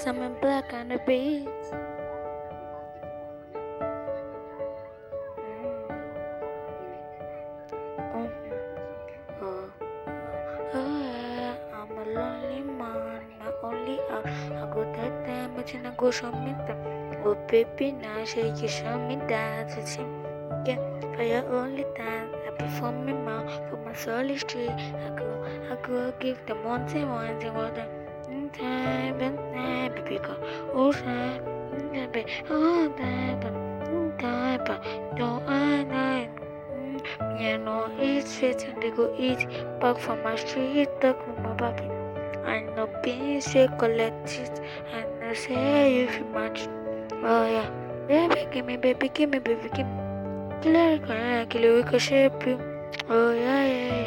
Some employer cannot pay Imagine I go show me that. Oh baby, now she can show me that. It's him. Yeah, for your only time, I perform my now for my solid street. I go, I go give them once and once and once. Oh, oh, know eat shit they go eat back from my street, talk with my baby. I know beans, say collect it, and I say if you match. Oh, yeah. Baby, give me, baby, give me, baby, give me. Killer, killer, we can shape you. Oh, yeah. Yeah.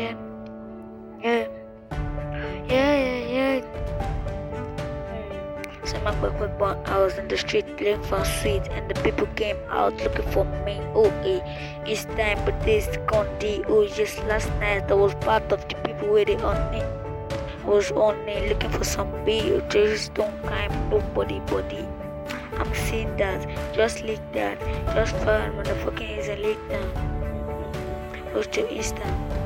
So my back was born. I was in the street looking for sweet, and the people came out looking for me. Oh, eh, it's time, but this Condi. Oh, just last night I was part of the people waiting on me. I was only looking for some beer. Just don't climb nobody body. I'm seeing that, just like that, just fun. Motherfucking is a leak down. Goes to Eastern.